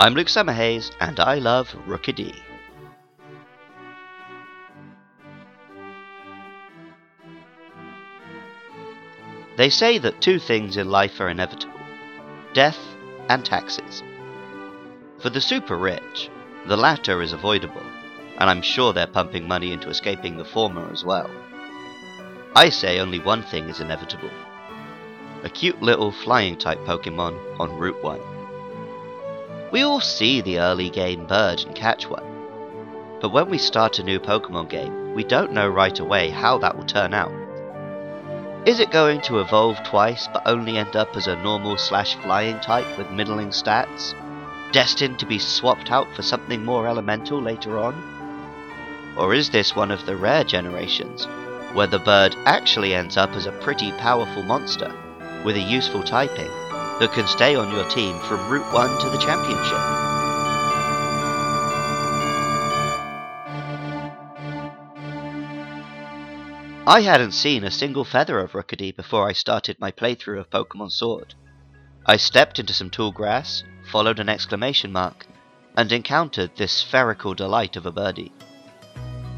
I'm Luke Summerhays, and I love Rookie Rookidee. They say that two things in life are inevitable death and taxes. For the super rich, the latter is avoidable, and I'm sure they're pumping money into escaping the former as well. I say only one thing is inevitable a cute little flying type Pokemon on Route 1. We all see the early game bird and catch one, but when we start a new Pokemon game, we don't know right away how that will turn out. Is it going to evolve twice but only end up as a normal slash flying type with middling stats? Destined to be swapped out for something more elemental later on? Or is this one of the rare generations where the bird actually ends up as a pretty powerful monster with a useful typing that can stay on your team from Route 1 to the Championship? I hadn't seen a single feather of Rookidee before I started my playthrough of Pokemon Sword. I stepped into some tall grass, followed an exclamation mark, and encountered this spherical delight of a birdie.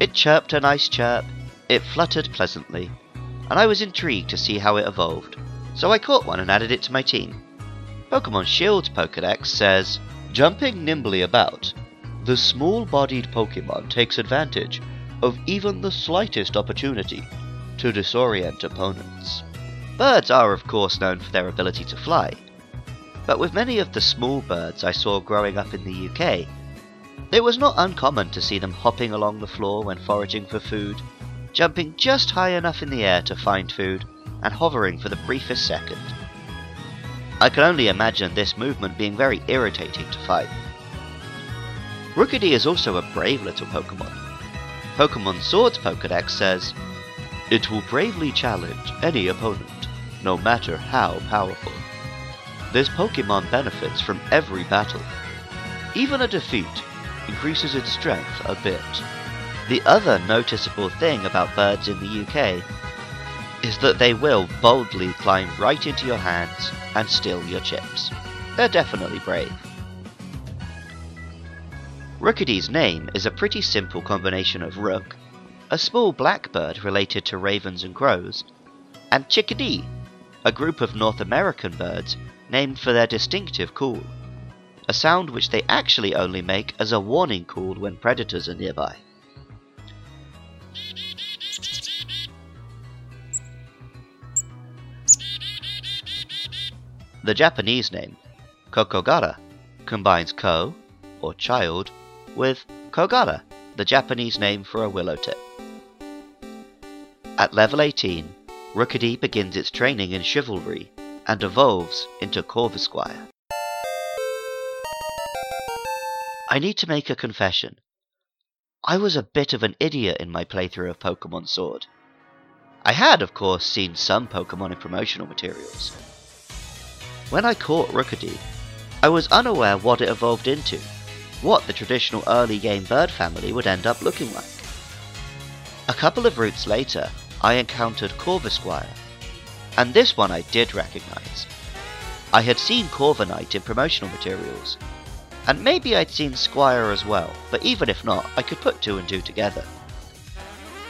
It chirped a nice chirp, it fluttered pleasantly, and I was intrigued to see how it evolved, so I caught one and added it to my team. Pokemon Shield's Pokedex says, Jumping nimbly about, the small-bodied Pokemon takes advantage of even the slightest opportunity to disorient opponents. Birds are of course known for their ability to fly, but with many of the small birds I saw growing up in the UK, it was not uncommon to see them hopping along the floor when foraging for food, jumping just high enough in the air to find food, and hovering for the briefest second. I can only imagine this movement being very irritating to fight. Rookidee is also a brave little Pokemon. Pokemon Sword's Pokedex says, It will bravely challenge any opponent, no matter how powerful. This Pokemon benefits from every battle. Even a defeat increases its strength a bit. The other noticeable thing about birds in the UK is that they will boldly climb right into your hands and steal your chips. They're definitely brave. Rookidee's name is a pretty simple combination of rook, a small blackbird related to ravens and crows, and chickadee, a group of North American birds named for their distinctive call, a sound which they actually only make as a warning call when predators are nearby. The Japanese name, Kokogara, combines ko, or child, with Kogara, the Japanese name for a willow tit. At level 18, Rookidee begins its training in chivalry and evolves into Corvisquire. I need to make a confession. I was a bit of an idiot in my playthrough of Pokemon Sword. I had, of course, seen some Pokemon in promotional materials. When I caught Rookidee, I was unaware what it evolved into, what the traditional early game bird family would end up looking like. A couple of routes later, I encountered Corvisquire, and this one I did recognize. I had seen Corviknight in promotional materials, and maybe I'd seen Squire as well, but even if not, I could put two and two together.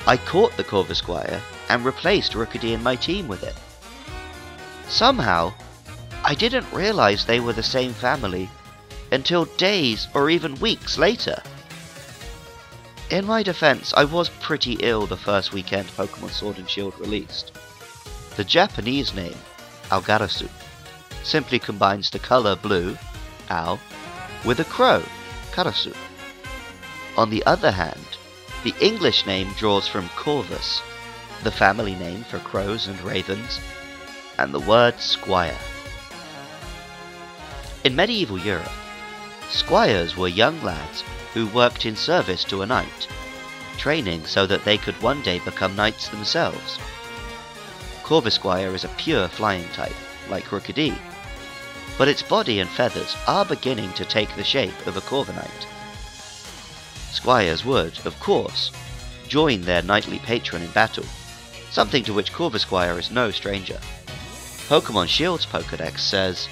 I caught the Corvisquire and replaced Rookidee in my team with it. Somehow, I didn't realize they were the same family until days or even weeks later. In my defense, I was pretty ill the first weekend Pokemon Sword and Shield released. The Japanese name, Aogarasu, simply combines the color blue, Ao, with a crow, Karasu. On the other hand, the English name draws from Corvus, the family name for crows and ravens, and the word squire. In medieval Europe, squires were young lads who worked in service to a knight, training so that they could one day become knights themselves. Corvisquire is a pure flying type, like Rookidee, but its body and feathers are beginning to take the shape of a Corviknight. Squires would, of course, join their knightly patron in battle, something to which Corvisquire is no stranger. Pokemon Shield's Pokedex says,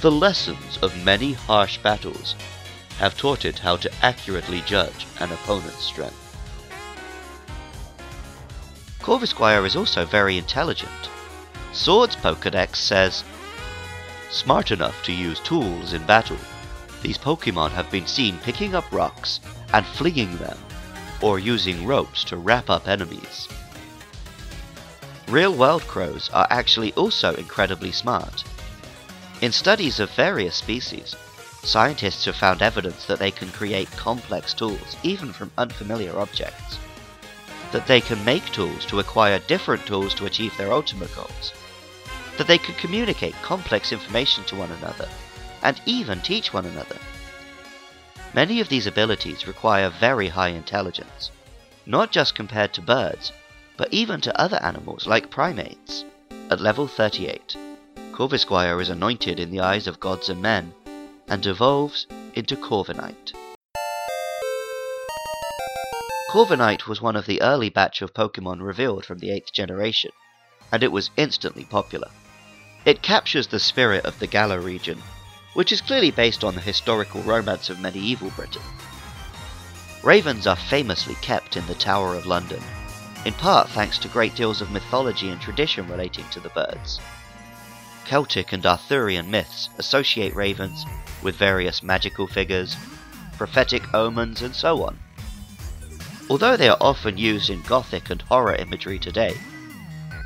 The lessons of many harsh battles have taught it how to accurately judge an opponent's strength. Corvisquire is also very intelligent. Sword's Pokedex says, Smart enough to use tools in battle, these Pokemon have been seen picking up rocks and flinging them, or using ropes to wrap up enemies. Real-world crows are actually also incredibly smart. In studies of various species, scientists have found evidence that they can create complex tools even from unfamiliar objects that they can make tools to acquire different tools to achieve their ultimate goals, that they can communicate complex information to one another, and even teach one another. Many of these abilities require very high intelligence, not just compared to birds, but even to other animals like primates. At level 38, Corvisquire is anointed in the eyes of gods and men, and evolves into Corviknight. Corviknight was one of the early batch of Pokemon revealed from the 8th generation, and it was instantly popular. It captures the spirit of the Galar region, which is clearly based on the historical romance of medieval Britain. Ravens are famously kept in the Tower of London, in part thanks to great deals of mythology and tradition relating to the birds. Celtic and Arthurian myths associate ravens with various magical figures, prophetic omens, and so on. Although they are often used in gothic and horror imagery today,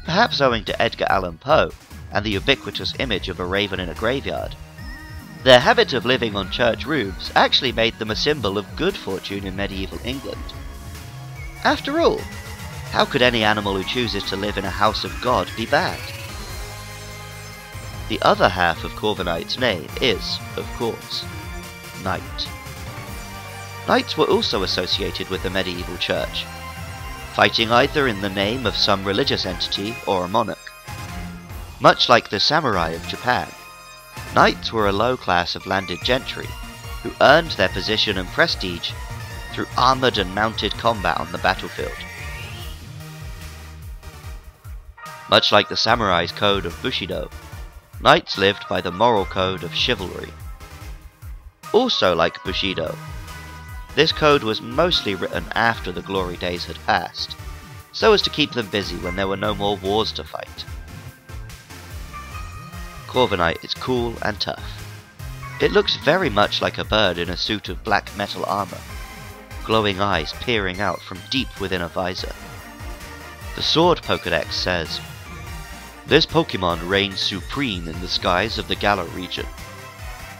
perhaps owing to Edgar Allan Poe and the ubiquitous image of a raven in a graveyard, their habit of living on church roofs actually made them a symbol of good fortune in medieval England. After all, how could any animal who chooses to live in a house of God be bad? The other half of Corviknight's name is, of course, Knight. Knights were also associated with the medieval church, fighting either in the name of some religious entity or a monarch. Much like the samurai of Japan, knights were a low class of landed gentry who earned their position and prestige through armoured and mounted combat on the battlefield. Much like the samurai's code of Bushido, knights lived by the moral code of chivalry. Also like Bushido, this code was mostly written after the glory days had passed, so as to keep them busy when there were no more wars to fight. Corviknight is cool and tough. It looks very much like a bird in a suit of black metal armor, glowing eyes peering out from deep within a visor. The Sword Pokedex says, This Pokemon reigns supreme in the skies of the Galar region.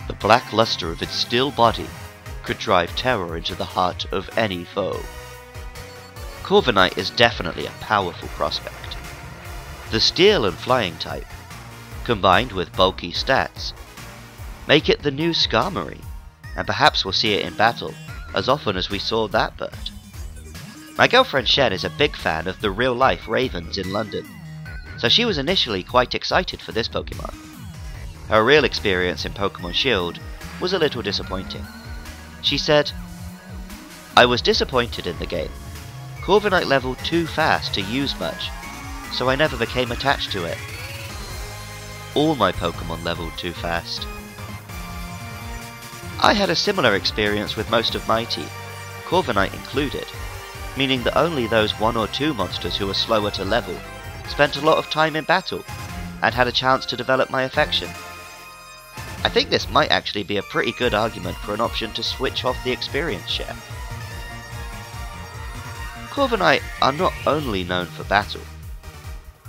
The black luster of its still body could drive terror into the heart of any foe. Corviknight is definitely a powerful prospect. The steel and flying type, combined with bulky stats, make it the new Skarmory, and perhaps we'll see it in battle as often as we saw that bird. My girlfriend Shen is a big fan of the real-life ravens in London, so she was initially quite excited for this Pokemon. Her real experience in Pokemon Shield was a little disappointing. She said, I was disappointed in the game. Corviknight leveled too fast to use much, so I never became attached to it. All my Pokemon leveled too fast. I had a similar experience with most of my team, Corviknight included, meaning that only those one or two monsters who were slower to level spent a lot of time in battle and had a chance to develop my affection. I think this might actually be a pretty good argument for an option to switch off the experience share. Corviknight are not only known for battle.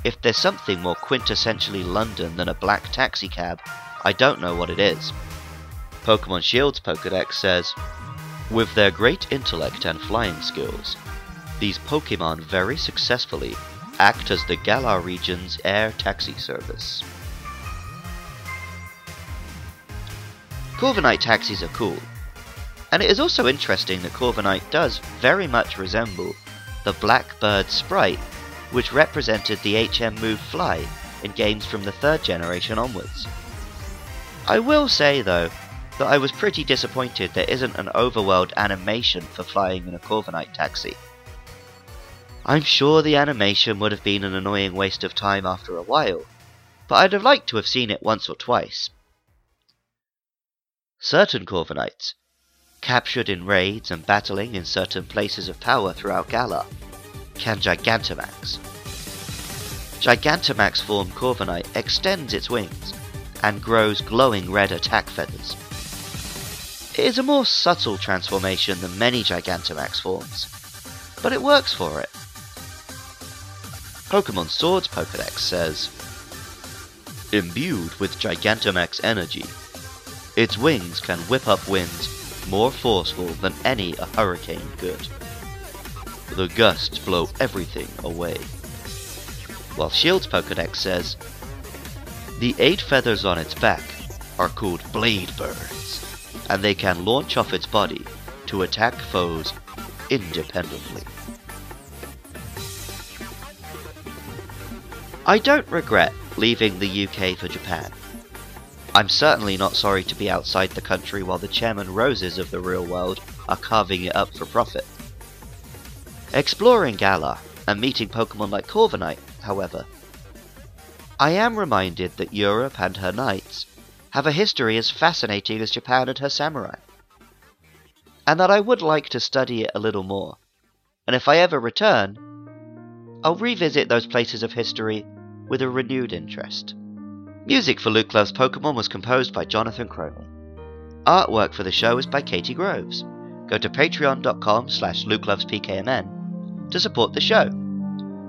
If there's something more quintessentially London than a black taxi cab, I don't know what it is. Pokemon Shield's Pokedex says, With their great intellect and flying skills, these Pokemon very successfully act as the Galar region's air taxi service. Corviknight taxis are cool. And it is also interesting that Corviknight does very much resemble the Blackbird sprite which represented the HM move Fly in games from the third generation onwards. I will say though, that I was pretty disappointed there isn't an overworld animation for flying in a Corviknight taxi. I'm sure the animation would have been an annoying waste of time after a while, but I'd have liked to have seen it once or twice. Certain Corviknights, captured in raids and battling in certain places of power throughout Galar, can Gigantamax. Gigantamax form Corviknight extends its wings and grows glowing red attack feathers. It is a more subtle transformation than many Gigantamax forms, but it works for it. Pokemon Swords Pokedex says, Imbued with Gigantamax energy, its wings can whip up winds more forceful than any a hurricane could. The gusts blow everything away. While Shield's Pokedex says, the eight feathers on its back are called blade birds, and they can launch off its body to attack foes independently. I don't regret leaving the UK for Japan. I'm certainly not sorry to be outside the country while the Chairman Roses of the real world are carving it up for profit. Exploring Galar and meeting Pokemon like Corviknight, however, I am reminded that Europe and her knights have a history as fascinating as Japan and her samurai, and that I would like to study it a little more, and if I ever return, I'll revisit those places of history with a renewed interest. Music for Luke Loves Pokemon was composed by Jonathan Crowley. Artwork for the show is by Katie Groves. Go to patreon.com slash lukelovespkmn to support the show.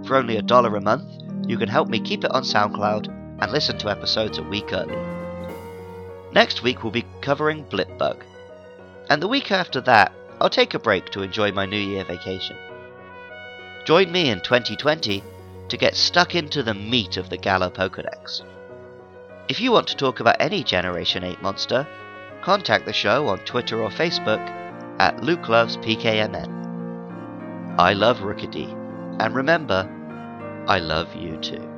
For only a dollar a month, you can help me keep it on SoundCloud and listen to episodes a week early. Next week we'll be covering Blipbug. And the week after that, I'll take a break to enjoy my New Year vacation. Join me in 2020 to get stuck into the meat of the Galar Pokedex. If you want to talk about any Generation 8 monster, contact the show on Twitter or Facebook at Luke Loves PKMN. I love Rookidee, and remember, I love you too.